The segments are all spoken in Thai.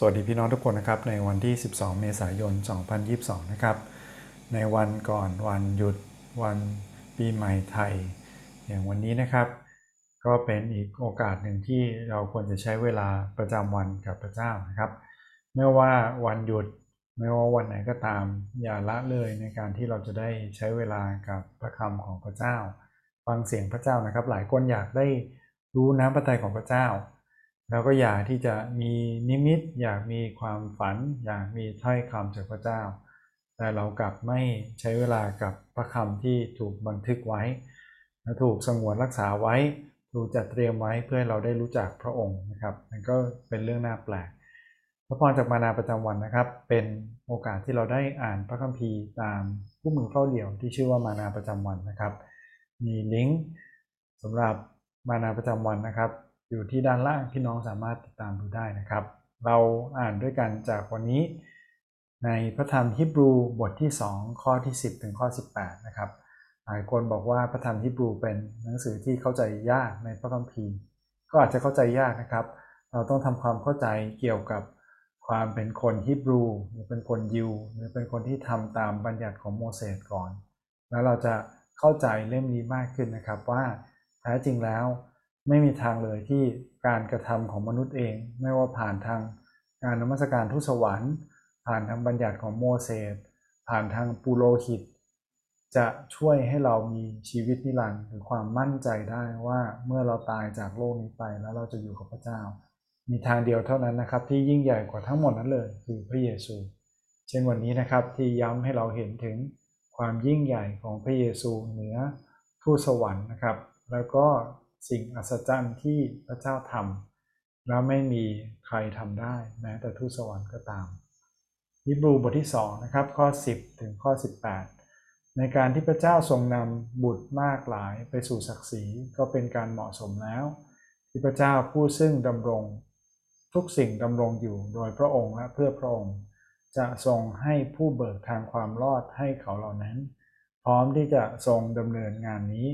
สวัสดีพี่น้องทุกคนนะครับในวันที่ 12 เมษายน 2022 นะครับ ในวันก่อนวันหยุดวันปีใหม่ไทย อย่างวันนี้นะครับ ก็เป็นอีกโอกาสหนึ่งที่เราควรจะใช้เวลาประจำวันกับพระเจ้านะครับ ไม่ว่าวันหยุดไม่ว่าวันไหนก็ตามอย่าละเลยในการที่เราจะได้ใช้เวลากับพระคำของพระเจ้า ฟังเสียงพระเจ้านะครับ หลายคนอยากได้รู้น้ำพระทัยของพระเจ้า เราก็อยากที่จะมีนิมิต อยากมีความฝัน อยากมีถ้อยคำจากพระเจ้า แต่เรากลับไม่ใช้เวลากับพระคำที่ถูกบันทึกไว้ถูกสงวนรักษาไว้ ถูกจัดเตรียมไว้เพื่อเราได้รู้จักพระองค์นะครับมันก็เป็นเรื่องน่าแปลกพระพรจากมานาประจำวันนะครับ เป็นโอกาสที่เราได้อ่านพระคัมภีร์ตามผู้มือเฝ้าเหลี่ยวที่ชื่อว่ามานาประจำวันนะครับ มีลิงก์สำหรับมานาประจำวันนะครับ อยู่ที่ด้านล่างพี่น้องสามารถติดตามดูได้นะครับ เราอ่านด้วยกันจากวันนี้ ในพระธรรมฮิบรูบทที่ 2 ข้อที่ 10 ถึงข้อ 18 นะครับหลายคนบอกว่าพระธรรมฮิบรูเป็นหนังสือที่เข้าใจยากในพระคัมภีร์ ก็อาจจะเข้าใจยากนะครับ เราต้องทำความเข้าใจเกี่ยวกับความเป็นคนฮิบรูหรือเป็นคนยิว หรือเป็นคนที่ทำตามบัญญัติของโมเสสก่อน แล้วเราจะเข้าใจเล่มนี้มากขึ้นนะครับว่าแท้จริงแล้ว ไม่มีทางเลยที่การกระทำของมนุษย์เอง ไม่ว่าผ่านทางการนมัสการทุสวรรค์ ผ่านทางบัญญัติของโมเสสผ่านทางปูโรหิต จะช่วยให้เรามีชีวิตนิรันดร์หรือความมั่นใจได้ว่าเมื่อเราตายจากโลกนี้ไปแล้วเราจะอยู่กับพระเจ้า มีทางเดียวเท่านั้นนะครับ ที่ยิ่งใหญ่กว่าทั้งหมดนั้นเลย คือพระเยซู เช่นวันนี้นะครับที่ย้ำให้เราเห็นถึงความยิ่งใหญ่ของพระเยซูเหนือทูตสวรรค์นะครับ แล้วก็ สิ่งอัศจรรย์ที่พระเจ้าทำแล้วไม่มีใครทำได้แม้แต่ทูตสวรรค์ก็ตามยิบรูบทที่2นะครับข้อ 10 ถึงข้อ 18 ในการที่พระเจ้าทรงนำบุตรมากหลายไปสู่ศักดิ์ศรีก็เป็นการเหมาะสมแล้ว ที่พระเจ้าผู้ซึ่งดำรงทุกสิ่งดำรงอยู่โดยพระองค์และเพื่อพระองค์ จะทรงให้ผู้เบิกทางความรอดให้เขาเหล่านั้น พร้อมที่จะทรงดำเนินงานนี้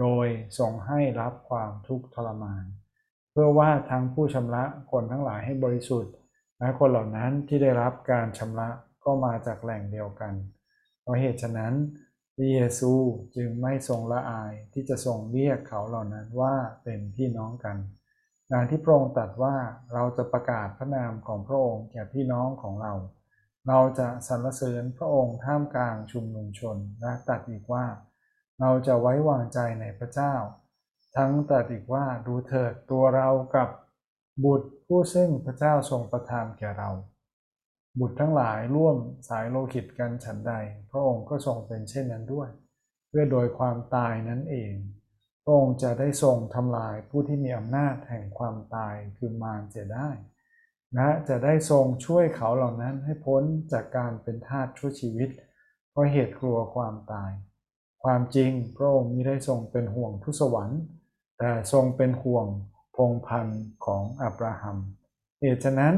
โดยทรงให้รับความทุกข์ทรมาน เพื่อว่าทั้งผู้ชำระคนทั้งหลายให้บริสุทธิ์ และคนเหล่านั้นที่ได้รับการชำระก็มาจากแหล่งเดียวกัน เพราะเหตุฉะนั้นพระเยซูจึงไม่ทรงละอายที่จะทรงเรียกเขาเหล่านั้นว่าเป็นพี่น้องกันดังที่พระองค์ตรัสว่าเราจะประกาศพระนามของพระองค์แก่พี่น้องของเรา เราจะสรรเสริญพระองค์ท่ามกลางชุมนุมชนและตรัสอีกว่า เราจะไว้วางใจในพระเจ้า ทั้งแต่อีกว่าดูเถิดตัวเรากับบุตรผู้ซึ่งพระเจ้าทรงประทานแก่เรา บุตรทั้งหลายร่วมสายโลหิตกันฉันใด พระองค์ก็ทรงเป็นเช่นนั้นด้วย เพื่อโดยความตายนั้นเอง พระองค์จะได้ทรงทำลายผู้ที่มีอำนาจแห่งความตายคือมารเสียได้นะจะได้ทรงช่วยเขาเหล่านั้นให้พ้นจากการเป็นทาสชั่วชีวิต เพราะเหตุกลัวความตาย ความจริงพระองค์มิได้ทรงเป็นห่วงทุสวรรค์ แต่ทรงเป็นห่วงพงพันธ์ของอับราฮัมเหตุฉะนั้น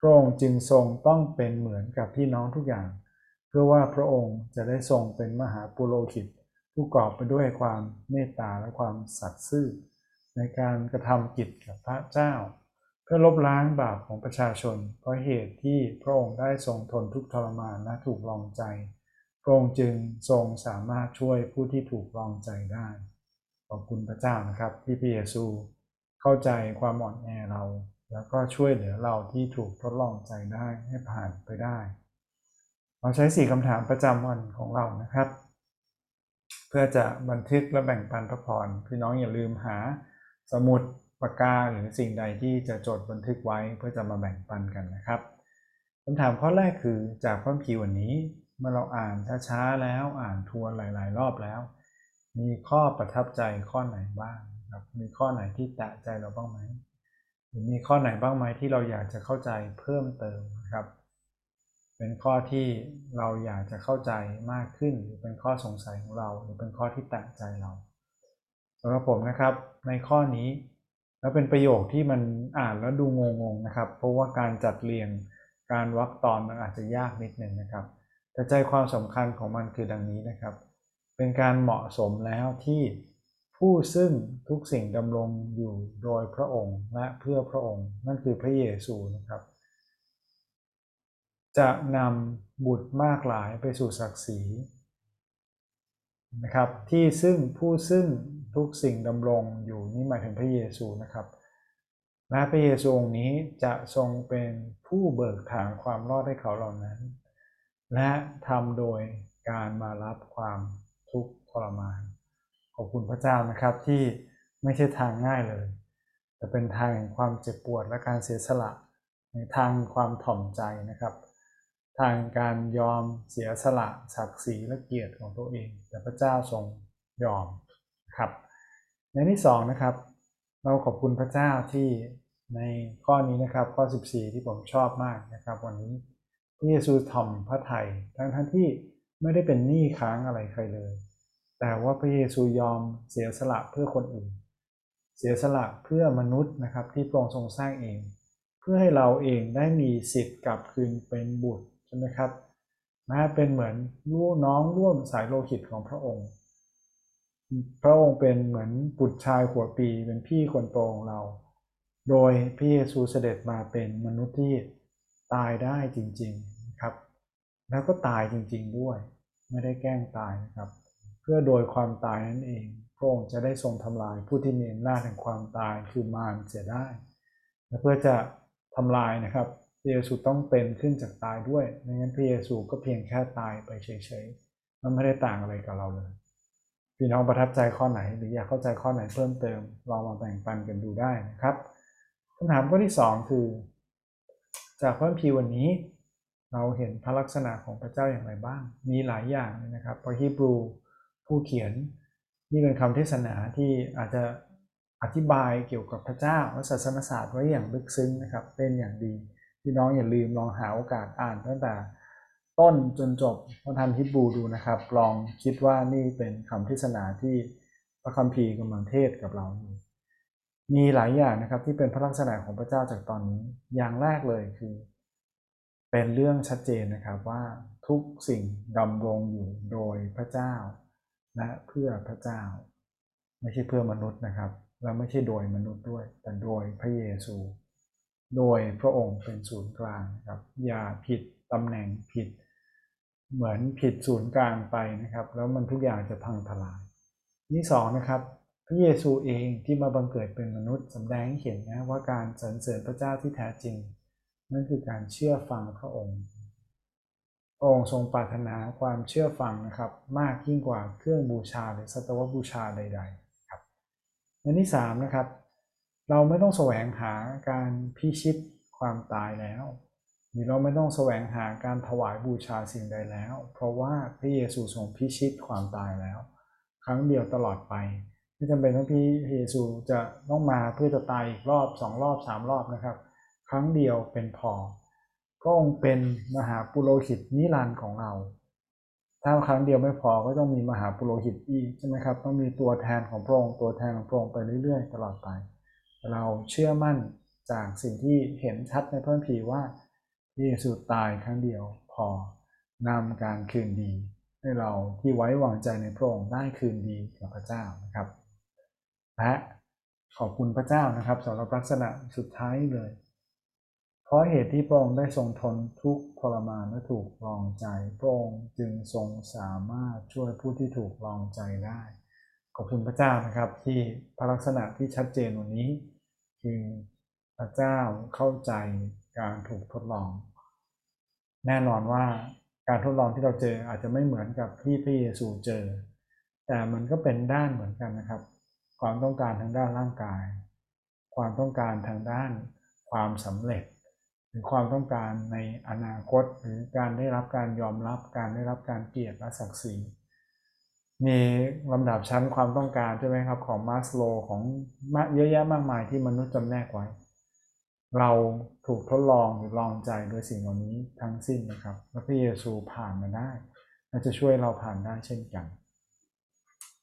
พระองค์จึงทรงต้องเป็นเหมือนกับพี่น้องทุกอย่าง เพื่อว่าพระองค์จะได้ทรงเป็นมหาปุโรหิตผู้กอบไปด้วยความเมตตาและความสัตย์ซื่อ ในการกระทำกิจกับพระเจ้า เพื่อลบล้างบาปของประชาชน เพราะเหตุที่พระองค์ได้ทรงทนทุกทรมานและถูกลองใจ พระองค์จึงทรงสามารถช่วยผู้ที่ถูกลองใจได้ ขอบคุณพระเจ้านะครับที่พระเยซูเข้าใจความอ่อนแอเรา แล้วก็ช่วยเหลือเราที่ถูกทดลองใจได้ให้ผ่านไปได้ เราใช้สี่คำถามประจำวันของเรานะครับ เพื่อจะบันทึกและแบ่งปันพระพรพี่น้องอย่าลืมหาสมุดปากกาหรือสิ่งใดที่จะจดบันทึกไว้เพื่อจะมาแบ่งปันกันนะครับคำถามข้อแรกคือจากพระพีวันนี้ เมื่อเราอ่านช้าๆแล้วอ่านทวนหลาย ๆ รอบแล้ว มีข้อประทับใจข้อไหนบ้างครับมีข้อไหนที่แตะใจเราบ้างไหมหรือมีข้อไหนบ้างไหมที่เราอยากจะเข้าใจเพิ่มเติมนะครับ เป็นข้อที่เราอยากจะเข้าใจมากขึ้นหรือเป็นข้อสงสัยของเรา หรือเป็นข้อที่แตะใจเราสำหรับผมนะครับในข้อนี้แล้วเป็นประโยคที่มันอ่านแล้วดูงงๆนะครับ เพราะว่าการจัดเรียงการวรรคตอนมันอาจจะยากนิดนึงนะครับ แต่ใจความสำคัญของมันคือดังนี้นะครับ เป็นการเหมาะสมแล้วที่ผู้ซึ่งทุกสิ่งดำรงอยู่โดยพระองค์และเพื่อพระองค์ นั่นคือพระเยซูนะครับ จะนำบุตรมากหลายไปสู่ศักดิ์ศรีนะครับที่ซึ่งผู้ซึ่งทุกสิ่งดำรงอยู่นี่หมายถึงพระเยซูนะครับและพระเยซูองค์นี้จะทรงเป็นผู้เบิกทางความรอดให้เขาเหล่านั้น และทำโดยการมารับความทุกข์ทรมาน ขอบคุณพระเจ้านะครับที่ไม่ใช่ทางง่ายเลย แต่เป็นทางแห่งความเจ็บปวดและการเสียสละในทางความถ่อมใจนะครับ ทางการยอมเสียสละศักดิ์ศรีและเกียรติของตัวเอง แต่พระเจ้าทรงยอมครับ ในที่สองนะครับ เราขอบคุณพระเจ้าที่ในข้อนี้นะครับข้อ 14 ที่ผมชอบมากนะครับ วันนี้ ระเยซูถ่อมพระไทยทั้งทั้งที่ไม่ได้เป็นหนี้ค้างอะไรใครเลย แต่ว่าพระเยซูยอมเสียสละเพื่อคนอื่น เสียสละเพื่อมนุษย์นะครับที่พระองค์ทรงสร้างเอง เพื่อให้เราเองได้มีสิทธิ์กลับคืนเป็นบุตรใช่ไหมครับนะเป็นเหมือนลูกน้องร่วมสายโลหิตของพระองค์ พระองค์เป็นเหมือนบุตรชายหัวปีเป็นพี่คนโตของเรา โดยพระเยซูเสด็จมาเป็นมนุษย์ที่ตายได้จริง ๆ แล้วก็ตายจริง ๆด้วย ไม่ได้แกล้งตายนะครับ เพื่อโดยความตายนั่นเองพระองค์จะได้ทรงทำลายผู้ที่มีอำนาจแห่งความตายคือมารเสียได้และเพื่อจะทำลายนะครับพระเยซูต้องเป็นขึ้นจากตายด้วยไม่งั้นพระเยซูก็เพียงแค่ตายไปเฉยๆมันไม่ได้ต่างอะไรกับเราเลยพี่น้องประทับใจข้อไหน หรืออยากเข้าใจข้อไหนเพิ่มเติมลองมาแบ่งปันกันดูได้นะครับคำถามข้อที่ 2 คือ จากพระคัมภีร์วันนี้ เราเห็นพระลักษณะของพระเจ้าอย่างไรบ้าง มีหลายอย่างเลยนะครับพระฮีบรูผู้เขียนนี่เป็นคำเทศนาที่อาจจะอธิบายเกี่ยวกับพระเจ้าและศาสนศาสตร์ไว้อย่างลึกซึ้งนะครับเป็นอย่างดีพี่น้องอย่าลืมลองหาโอกาสอ่านตั้งแต่ต้นจนจบพระธรรมฮิบรูดูนะครับ ลองคิดว่านี่เป็นคำเทศนาที่พระคัมภีร์กำลังเทศกับเราอยู่มีหลายอย่างนะครับที่เป็นพระลักษณะของพระเจ้าจากตอนนี้ อย่างแรกเลยคือ เป็นเรื่องชัดเจนนะครับว่าทุกสิ่งดำรงอยู่โดยพระเจ้า และเพื่อพระเจ้า ไม่ใช่เพื่อมนุษย์นะครับ และไม่ใช่โดยมนุษย์ด้วย แต่โดยพระเยซู โดยพระองค์เป็นศูนย์กลางครับ อย่าผิดตำแหน่งผิด เหมือนผิดศูนย์กลางไปนะครับ แล้วมันทุกอย่างจะพังทลายนี่สองนะครับพระเยซูเองที่มาบังเกิดเป็นมนุษย์สำแดงให้เห็นนะว่าการสรรเสริญพระเจ้าที่แท้จริง นั่นคือการเชื่อฟังพระองค์พระองค์ทรงปรารถนาความเชื่อฟังนะครับ มากยิ่งกว่าเครื่องบูชาหรือสัตวบูชาใดๆครับในที่สามนะครับ เราไม่ต้องแสวงหาการพิชิตความตายแล้วหรือเราไม่ต้องแสวงหาการถวายบูชาสิ่งใดแล้ว เพราะว่าพระเยซูทรงพิชิตความตายแล้ว ครั้งเดียวตลอดไปไม่จำเป็นต้องพระเยซูจะต้องมาเพื่อจะตายอีกรอบสองรอบสามรอบนะครับ ครั้งเดียวเป็นพอพระองเป็นมหาปุโรหิตนิรันดร์ของเรา ถ้าครั้งเดียวไม่พอก็ต้องมีมหาปุโรหิตอีกใช่ไหมครับต้องมีตัวแทนของพระองค์ตัวแทนของพระองค์ไปเรื่อย ๆ ตลอดไป เราเชื่อมั่นจากสิ่งที่เห็นชัดในพระคัมภีร์ว่าพระเยซูตายครั้งเดียวพอนำการคืนดี ให้เราที่ไว้วางใจในพระองค์ได้คืนดีกับพระเจ้านะครับ และขอบคุณพระเจ้านะครับสำหรับลักษณะสุดท้ายเลย เพราะเหตุที่พระองค์ได้ทรงทนทุกข์ทรมานและถูกลองใจ พระองค์จึงทรงสามารถช่วยผู้ที่ถูกลองใจได้ ขอบคุณพระเจ้านะครับที่พระลักษณะที่ชัดเจนวันนี้ คือพระเจ้าเข้าใจการถูกทดลอง แน่นอนว่าการทดลองที่เราเจออาจจะไม่เหมือนกับที่พระเยซูเจอ แต่มันก็เป็นด้านเหมือนกันนะครับ ความต้องการทางด้านร่างกาย ความต้องการทางด้านความสำเร็จ หรือความต้องการในอนาคตหรือการได้รับการยอมรับการได้รับการเกียรติและศักดิ์ศรีมีลำดับชั้นความต้องการใช่ไหมครับของมาสโลของเยอะแยะมากมายที่มนุษย์จำแนกไว้ เราถูกทดลองหรือลองใจโดยสิ่งเหล่านี้ทั้งสิ้นนะครับและพระเยซูผ่านมาได้และจะช่วยเราผ่านได้เช่นกัน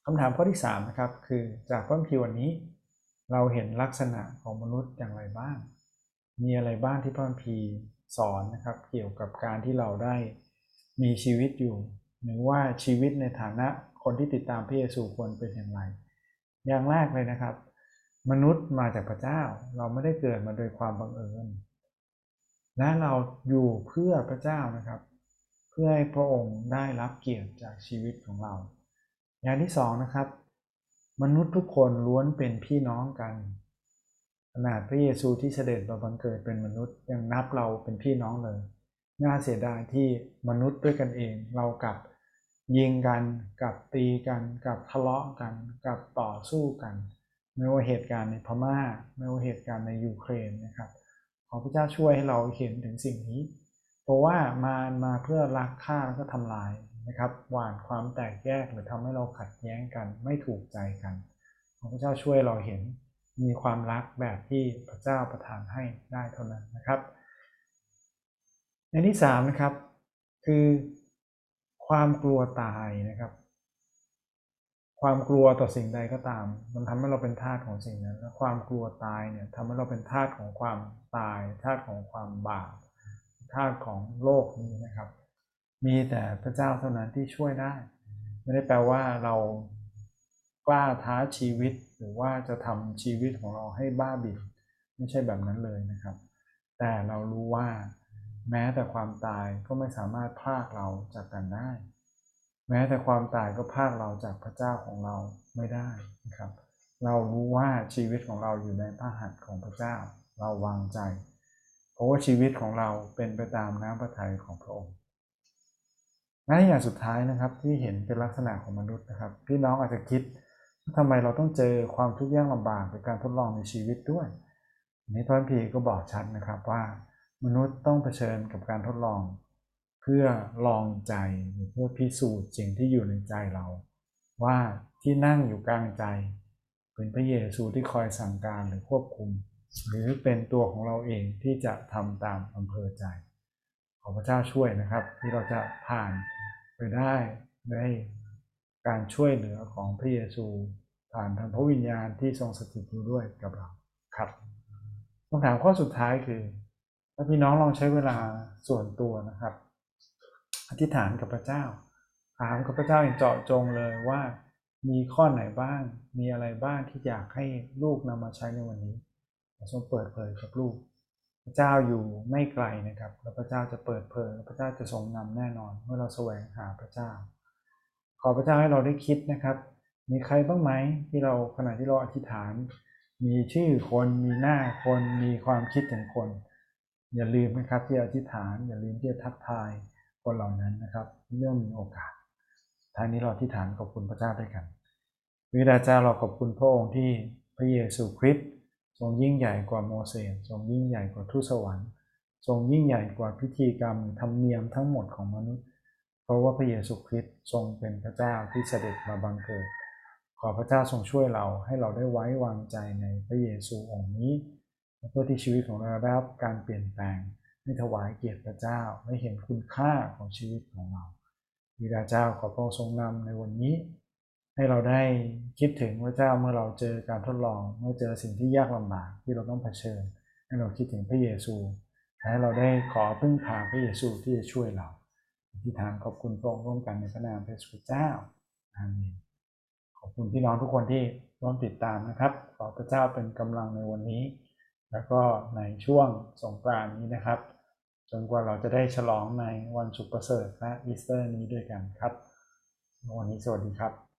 คำถามข้อที่3นะครับคือจากพระคัมภีร์วันนี้ เราเห็นลักษณะของมนุษย์อย่างไรบ้าง มีอะไรบ้างที่พระคัมภีร์สอนนะครับ เกี่ยวกับการที่เราได้มีชีวิตอยู่ หรือว่าชีวิตในฐานะคนที่ติดตามพระเยซูควรเป็นอย่างไร อย่างแรกเลยนะครับ มนุษย์มาจากพระเจ้า เราไม่ได้เกิดมาโดยความบังเอิญ และเราอยู่เพื่อพระเจ้านะครับ เพื่อให้พระองค์ได้รับเกียรติจากชีวิตของเรา อย่างที่สองนะครับ มนุษย์ทุกคนล้วนเป็นพี่น้องกัน ขนาดพระเยซูที่เสด็จมาบังเกิดเป็นมนุษย์ยังนับเราเป็นพี่น้องเลย น่าเสียดายที่มนุษย์ด้วยกันเอง เรากับยิงกันกับตีกันกับทะเลาะกันกับต่อสู้กัน ไม่ว่าเหตุการณ์ในพม่า ไม่ว่าเหตุการณ์ในยูเครนนะครับ ขอพระเจ้าช่วยให้เราเห็นถึงสิ่งนี้ เพราะว่ามามาเพื่อลักฆ่าแล้วก็ทำลายนะครับหว่านความแตกแยกหรือทำให้เราขัดแย้งกันไม่ถูกใจกันขอพระเจ้าช่วยเราเห็น มีความรักแบบที่พระเจ้าประทานให้ได้เท่านั้นนะครับ ในที่สามนะครับ คือความกลัวตายนะครับ ความกลัวต่อสิ่งใดก็ตาม มันทำให้เราเป็นทาสของสิ่งนั้นและความกลัวตายเนี่ยทำให้เราเป็นทาสของความตายทาสของความบาปทาสของโลกนี้นะครับ มีแต่พระเจ้าเท่านั้นที่ช่วยได้ ไม่ได้แปลว่าเรากล้าท้าชีวิต หรือว่าจะทำชีวิตของเราให้บ้าบิ่นไม่ใช่แบบนั้นเลยนะครับ แต่เรารู้ว่าแม้แต่ความตายก็ไม่สามารถพรากเราจากกันได้ แม้แต่ความตายก็พรากเราจากพระเจ้าของเราไม่ได้นะครับ เรารู้ว่าชีวิตของเราอยู่ในพระหัตถ์ของพระเจ้า เราวางใจ เพราะว่าชีวิตของเราเป็นไปตามน้ำพระทัยของพระองค์และอย่างสุดท้ายนะครับที่เห็นเป็นลักษณะของมนุษย์นะครับ พี่น้องอาจจะคิด ทำไมเราต้องเจอความทุกข์ยากลำบากในการทดลองในชีวิตด้วยนี้พระพีก็บอกชัดนะครับว่ามนุษย์ต้องเผชิญกับการทดลอง เพื่อลองใจหรือเพื่อพิสูจน์สิ่งที่อยู่ในใจเรา ว่าที่นั่งอยู่กลางใจ เป็นพระเยซูที่คอยสั่งการหรือควบคุม หรือเป็นตัวของเราเองที่จะทำตามอำเภอใจ ขอพระเจ้าช่วยนะครับ ที่เราจะผ่านไปได้ได้ การช่วยเหลือของพระเยซูผ่านทางพระวิญญาณที่ทรงสถิตอยู่ด้วยกับเราครับคำถามข้อสุดท้ายคือถ้าพี่น้องลองใช้เวลาส่วนตัวนะครับ อธิษฐานกับพระเจ้า ถามกับพระเจ้าอย่างเจาะจงเลยว่ามีข้อไหนบ้าง มีอะไรบ้างที่อยากให้ลูกนำมาใช้ในวันนี้ทรงเปิดเผยกับลูก พระเจ้าอยู่ไม่ไกลนะครับ แล้วพระเจ้าจะเปิดเผย พระเจ้าจะทรงนำแน่นอน เมื่อเราแสวงหาพระเจ้า ขอพระเจ้าให้เราได้คิดนะครับ มีใครบ้างไหมที่เราขณะที่เราอธิษฐาน มีชื่อคนมีหน้าคนมีความคิดถึงคน อย่าลืมนะครับที่อธิษฐาน อย่าลืมที่จะทักทายคนเหล่านั้นนะครับเรื่องมีโอกาสท้ายนี้เราอธิษฐานขอบคุณพระเจ้าด้วยกันวิดาเจ้าเราขอบคุณพระองค์ที่พระเยซูคริสต์ทรงยิ่งใหญ่กว่าโมเสสทรงยิ่งใหญ่กว่าทูตสวรรค์ ทรงยิ่งใหญ่กว่าพิธีกรรมธรรมเนียมทั้งหมดของมนุษย์ เพราะว่าพระเยซูคริสต์ทรงเป็นพระเจ้าที่เสด็จมาบังเกิด ขอพระเจ้าทรงช่วยเราให้เราได้ไว้วางใจในพระเยซูองค์นี้เพื่อที่ชีวิตของเราได้รับการเปลี่ยนแปลงให้ถวายเกียรติพระเจ้าให้เห็นคุณค่าของชีวิตของเราวิดาเจ้าขอพระองค์ทรงนำในวันนี้ ให้เราได้คิดถึงพระเจ้าเมื่อเราเจอการทดลอง เมื่อเจอสิ่งที่ยากลำบากที่เราต้องเผชิญ ให้เราคิดถึงพระเยซูให้เราได้ขอพึ่งพาพระเยซูที่จะช่วยเรา ที่ทางขอบคุณพระองค์ร่วมกันในพระนามพระสุเจ้าอาเมนขอบคุณพี่น้องทุกคนที่ร่วมติดตามนะครับขอพระเจ้าเป็นกำลังในวันนี้ แล้วก็ในช่วงสงกรานต์นี้นะครับ จนกว่าเราจะได้ฉลองในวันสุขประเสริฐและอีสเตอร์นี้ด้วยกันครับวันนี้สวัสดีครับ